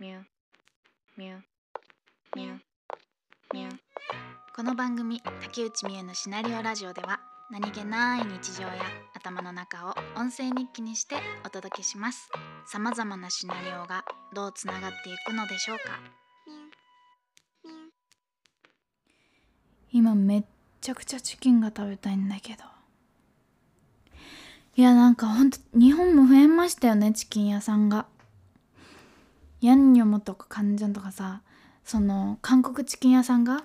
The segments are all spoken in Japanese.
ミュミュミュミュこの番組竹内美恵のシナリオラジオでは何気ない日常や頭の中を音声日記にしてお届けします。さまざまなシナリオがどうつながっていくのでしょうか。今めっちゃくちゃチキンが食べたいんだけど。いやなんかほんと日本も増えましたよねチキン屋さんがヤンニョムとかカンジャンとかさその韓国チキン屋さんが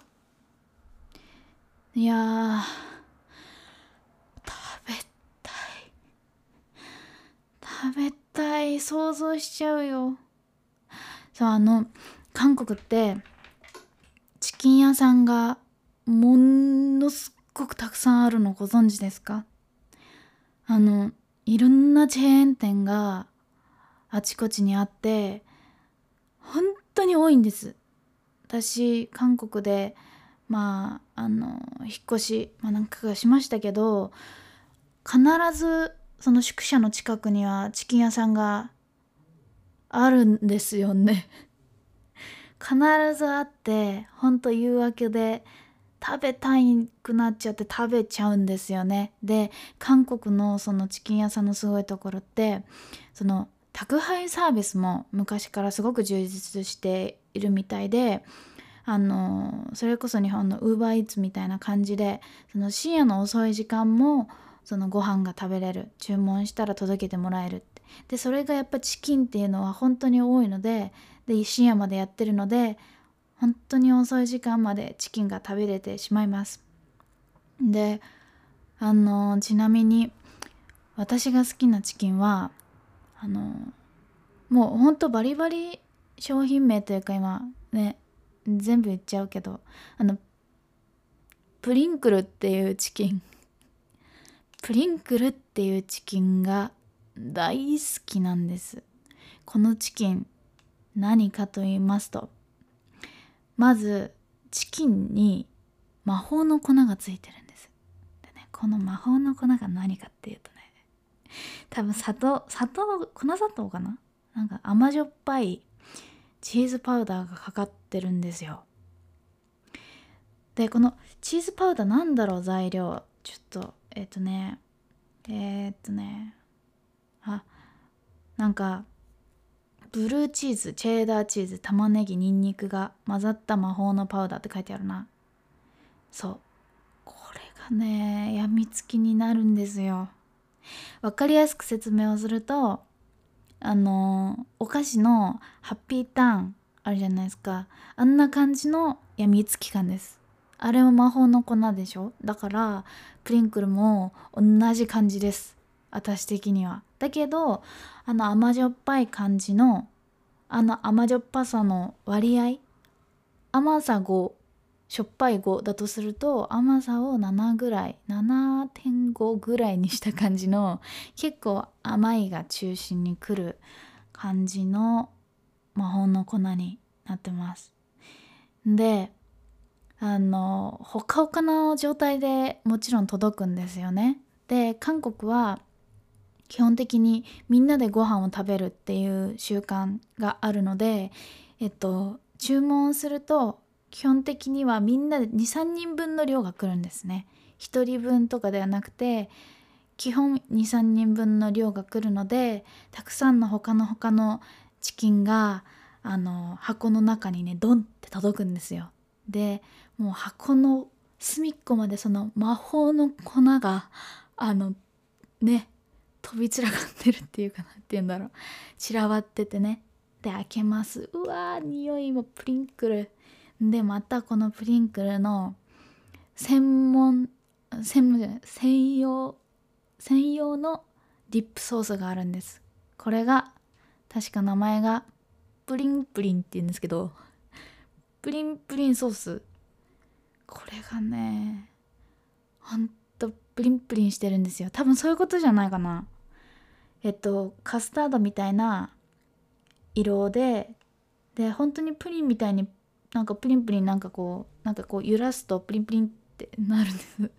いや食べたい。食べたい。想像しちゃうよ。そうあの韓国ってチキン屋さんがものすっごくたくさんあるのご存知ですか？あのいろんなチェーン店があちこちにあって本当に多いんです。私韓国でまああの引っ越し、まあ、何回かしましたけど必ずその宿舎の近くにはチキン屋さんがあるんですよね。必ずあってほんと誘惑で食べたいくなっちゃって食べちゃうんですよね。で韓国のそのチキン屋さんのすごいところってその宅配サービスも昔からすごく充実しているみたいであのそれこそ日本のウーバーイーツみたいな感じでその深夜の遅い時間もそのご飯が食べれる注文したら届けてもらえるって。でそれがやっぱチキンっていうのは本当に多いのでで深夜までやってるので本当に遅い時間までチキンが食べれてしまいます。であのちなみに私が好きなチキンはあのもうほんとバリバリ商品名というか今ね全部言っちゃうけどあのプリンクルっていうチキンプリンクルっていうチキンが大好きなんです。このチキン何かと言いますとまずチキンに魔法の粉がついてるんです。でねこの魔法の粉が何かっていうと多分砂糖砂糖粉砂糖かな？なんか甘じょっぱいチーズパウダーがかかってるんですよ。でこのチーズパウダーなんだろう材料？ちょっとえっ、とねえっ、とねあなんかブルーチーズチェーダーチーズ玉ねぎにんにくが混ざった魔法のパウダーって書いてあるな。そう。これがねやみつきになるんですよ。わかりやすく説明をするとあのお菓子のハッピーターンあるじゃないですか。あんな感じのやみつき感です。あれも魔法の粉でしょ？だからプリンクルも同じ感じです。私的には。だけどあの甘じょっぱい感じのあの甘じょっぱさの割合甘さ5しょっぱい5だとすると甘さを7ぐらい7.5ぐらいにした感じの結構甘いが中心にくる感じの魔法の粉になってます。であのほかほかの状態でもちろん届くんですよね。で韓国は基本的にみんなでご飯を食べるっていう習慣があるのでえっと注文すると基本的にはみんなで23人分の量が来るんですね。1人分とかではなくて基本23人分の量が来るのでたくさんの他の他のチキンがあの箱の中にねドンって届くんですよ。でもう箱の隅っこまでその魔法の粉があのね飛び散らかってるっていうかなって言うんだろう。散らばっててね。で開けます。うわー匂いもプリンクル。でまたこのプリンクルの専門専門じゃない専用専用のディップソースがあるんです。これが確か名前がプリンプリンって言うんですけどプリンプリンソース。これがねほんとプリンプリンしてるんですよ。多分そういうことじゃないかな。えっとカスタードみたいな色でで本当にプリンみたいになんかプリンプリンなんかこうなんかこう揺らすとプリンプリンってなるんです。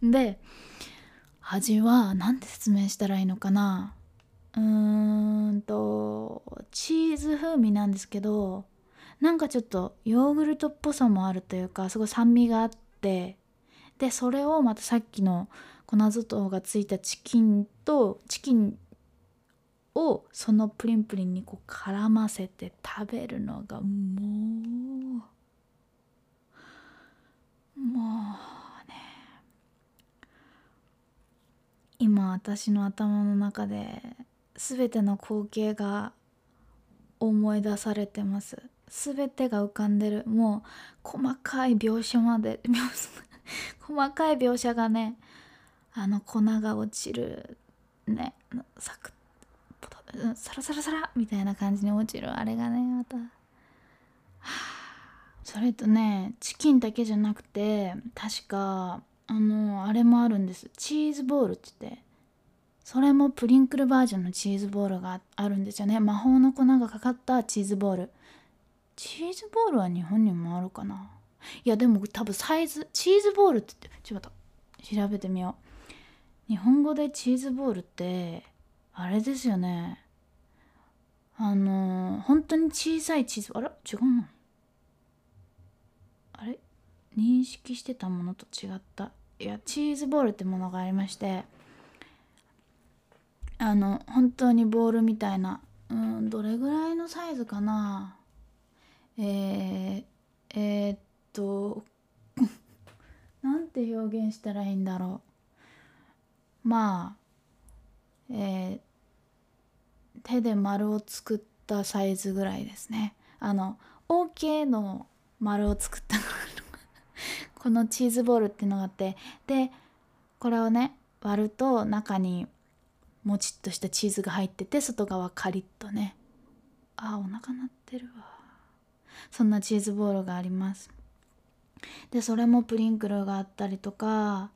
で味は何て説明したらいいのかな？うーんとチーズ風味なんですけどなんかちょっとヨーグルトっぽさもあるというかすごい酸味があってでそれをまたさっきの粉砂糖がついたチキンとチキンをそのプリンプリンにこう絡ませて食べるのがもうもうね。今私の頭の中で全ての光景が思い出されてます。全てが浮かんでる。もう細かい描写まで 細かい描写がねあの粉が落ちるねサクッサラサラサラみたいな感じに落ちるあれがねまた、はあ、それとねチキンだけじゃなくて確かあのあれもあるんです。チーズボールって言ってそれもプリンクルバージョンのチーズボールがあるんですよね。魔法の粉がかかったチーズボール。チーズボールは日本にもあるかな？いやでも多分サイズチーズボールって言ってちょっと調べてみよう。日本語でチーズボールってあれですよね。あの本当に小さいチーズあら違うのあれ？認識してたものと違った？いやチーズボールってものがありまして。あの本当にボールみたいな。うんどれぐらいのサイズかな？えー、えー、っと なんて表現したらいいんだろう。まあえー、手で丸を作ったサイズぐらいですね。あの OK の丸を作ったこのチーズボールっていうのがあってでこれをね割ると中にもちっとしたチーズが入ってて外側カリッとねあお腹鳴ってるわ。そんなチーズボールがあります。でそれもプリンクルがあったりとか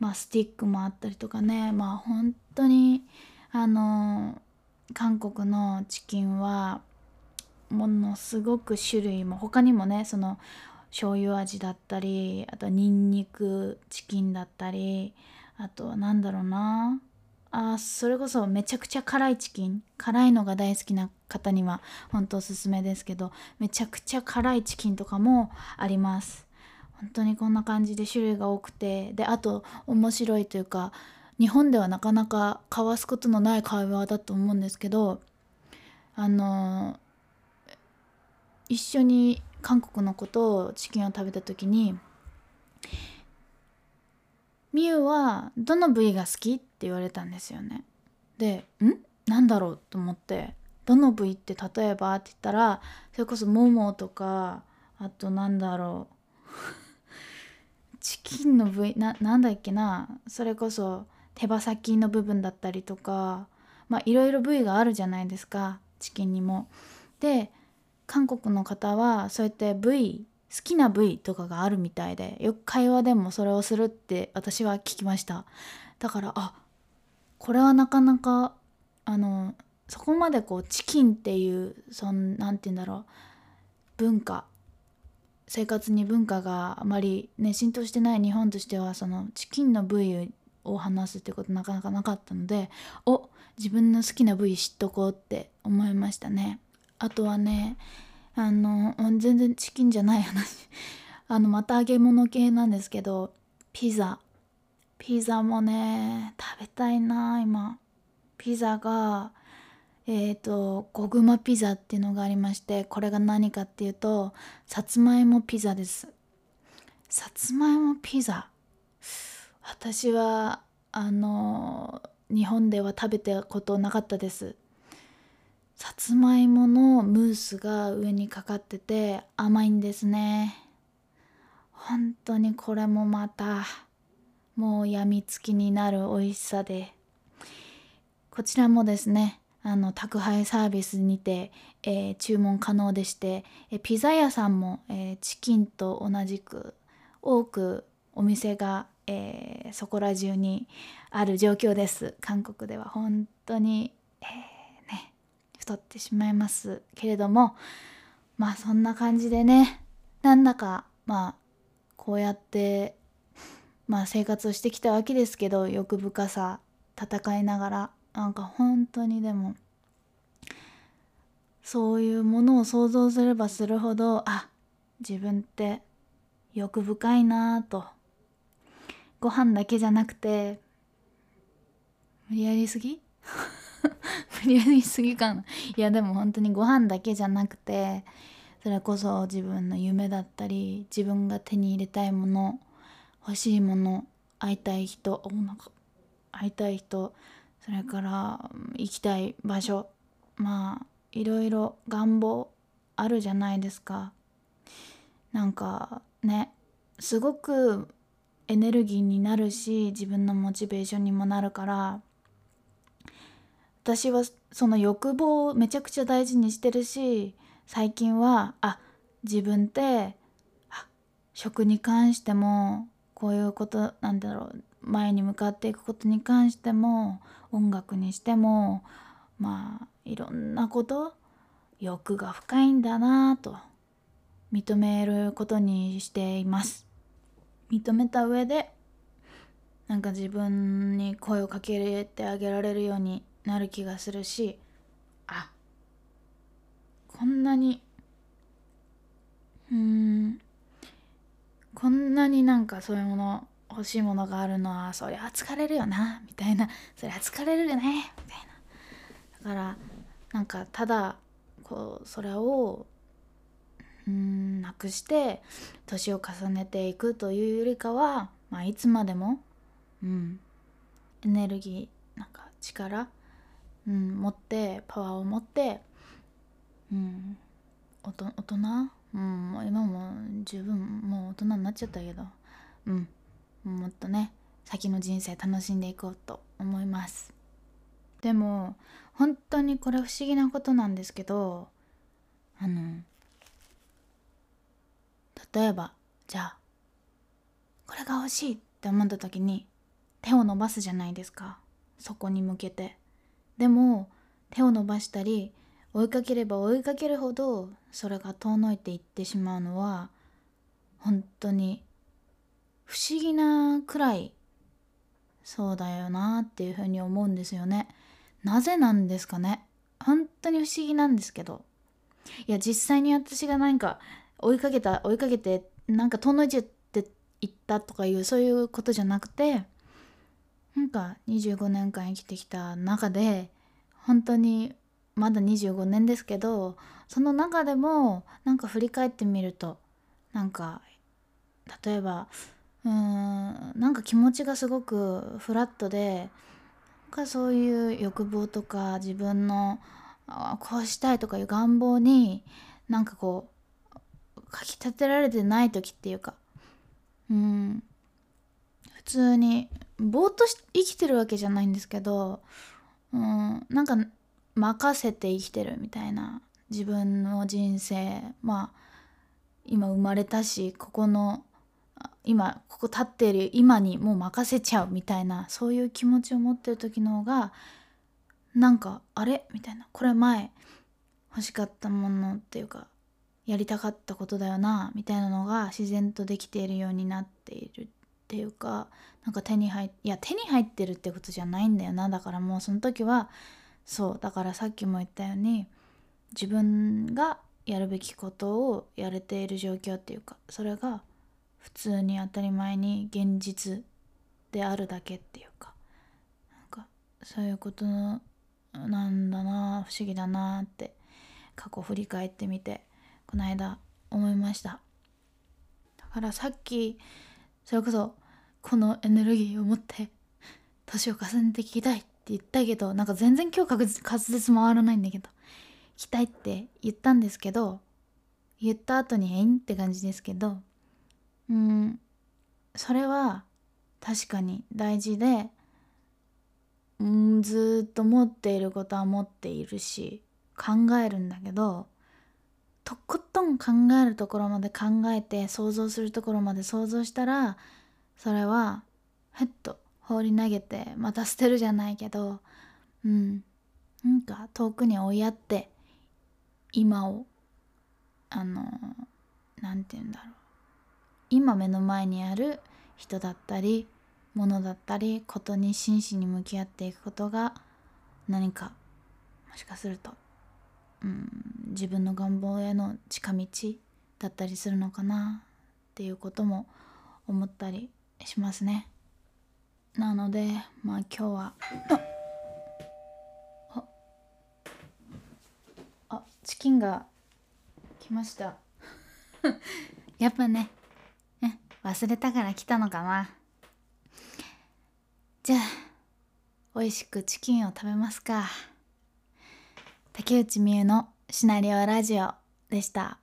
まあスティックもあったりとかねまあ本当にあの韓国のチキンはものすごく種類も他にもねその醤油味だったりあとニンニクチキンだったりあとは何だろうな。あそれこそめちゃくちゃ辛いチキン。辛いのが大好きな方には本当おすすめですけどめちゃくちゃ辛いチキンとかもあります。本当にこんな感じで種類が多くて。であと面白いというか日本ではなかなか交わすことのない会話だと思うんですけどあの一緒に韓国の子とチキンを食べた時に「みゆはどの部位が好き?」って言われたんですよね。で「ん？なんだろう?」と思って「どの部位って例えば?」って言ったらそれこそももとかあとなんだろう チキンの部位ななんだっけなそれこそ手羽先の部分だったりとかまあいろいろ部位があるじゃないですかチキンにも。で韓国の方はそうやって部位好きな部位とかがあるみたいでよく会話でもそれをするって私は聞きましただからあこれはなかなかあのそこまでこうチキンっていうそんなんて言うんだろう文化生活に文化があまりね浸透してない日本としてはそのチキンの部位を話すってことなかなかなかったのでお自分の好きな部位知っとこうって思いましたね。あとはねあの全然チキンじゃない話。あのまた揚げ物系なんですけどピザ。ピザもね食べたいな今。ピザがえっ、ー、とゴグマピザっていうのがありましてこれが何かっていうとさつまいもピザです。さつまいもピザ。私はあの日本では食べたことなかったです。さつまいものムースが上にかかってて甘いんですね。本当にこれもまたもうやみつきになる美味しさで。こちらもですねあの宅配サービスにて、えー、注文可能でして、えピザ屋さんも、えー、チキンと同じく多くお店が、えー、そこら中にある状況です。韓国では本当に、えー太ってしまいますけれどもまあそんな感じでねなんだかまあこうやってまあ生活をしてきたわけですけど欲深さ戦いながらなんか本当にでもそういうものを想像すればするほどあ自分って欲深いなぁとご飯だけじゃなくて無理やりすぎ？無理やりすぎかな。いやでも本当にご飯だけじゃなくてそれこそ自分の夢だったり自分が手に入れたいもの欲しいもの会いたい人おなか会いたい人それから行きたい場所まあいろいろ願望あるじゃないですか。なんかねすごくエネルギーになるし自分のモチベーションにもなるから。私はその欲望をめちゃくちゃ大事にしてるし最近はあ自分ってあ食に関してもこういうことなんだろう前に向かっていくことに関しても音楽にしてもまあいろんなこと欲が深いんだなと認めることにしています。認めた上でなんか自分に声をかけてあげられるようになる気がするしあこんなにうんこんなになんかそういうもの欲しいものがあるのはそりゃ疲れるよなみたいなそりゃ疲れるよねみたいな。だからなんかただこうそれをうんなくして年を重ねていくというよりかは、まあ、いつまでも、うん、エネルギーなんか力、うん、持ってパワーを持って、うん、大人、うん、もう今も十分もう大人になっちゃったけど、うん、もっとね先の人生楽しんでいこうと思います。でも本当にこれ不思議なことなんですけどあの例えばじゃあこれが欲しいって思った時に手を伸ばすじゃないですか。そこに向けて。でも手を伸ばしたり追いかければ追いかけるほどそれが遠のいていってしまうのは本当に不思議なくらいそうだよなっていうふうに思うんですよね。なぜなんですかね。本当に不思議なんですけど。いや実際に私が何か追いかけた追いかけてなんか遠のいちゃっていったとかいうそういうことじゃなくてなんか25年間生きてきた中で本当にまだ25年ですけどその中でもなんか振り返ってみるとなんか例えばうーんなんか気持ちがすごくフラットでかそういう欲望とか自分のこうしたいとかいう願望になんかこうかきたてられてない時っていうか。うん。普通にぼーっと生きてるわけじゃないんですけどうんなんか任せて生きてるみたいな自分の人生まあ今生まれたしここの今ここ立っている今にもう任せちゃうみたいなそういう気持ちを持ってる時の方がなんかあれ？みたいな。これ前欲しかったものっていうかやりたかったことだよなみたいなのが自然とできているようになっているっていうかなんか手に入いや手に入ってるってことじゃないんだよなだからもうその時はそうだからさっきも言ったように自分がやるべきことをやれている状況っていうかそれが普通に当たり前に現実であるだけっていうかなんかそういうことなんだな不思議だなって過去振り返ってみてこの間思いましただからさっきそれこそこのエネルギーを持って年を重ねて聞きたいって言ったけどなんか全然今日滑舌回らないんだけど聞きたいって言ったんですけど言った後に「えん?」って感じですけどうんそれは確かに大事でうんずっと持っていることは持っているし考えるんだけどとことん考えるところまで考えて想像するところまで想像したらそれはふっと放り投げてまた捨てるじゃないけどうん。なんか遠くに追いやって今をあの何て言うんだろう。今目の前にある人だったり物だったりことに真摯に向き合っていくことが何かもしかすると、うん、自分の願望への近道だったりするのかなっていうことも思ったりしますね。なのでまあ今日はああチキンが来ました。やっぱねね忘れたから来たのかな。じゃあ美味しくチキンを食べますか。竹内美優のシナリオラジオでした。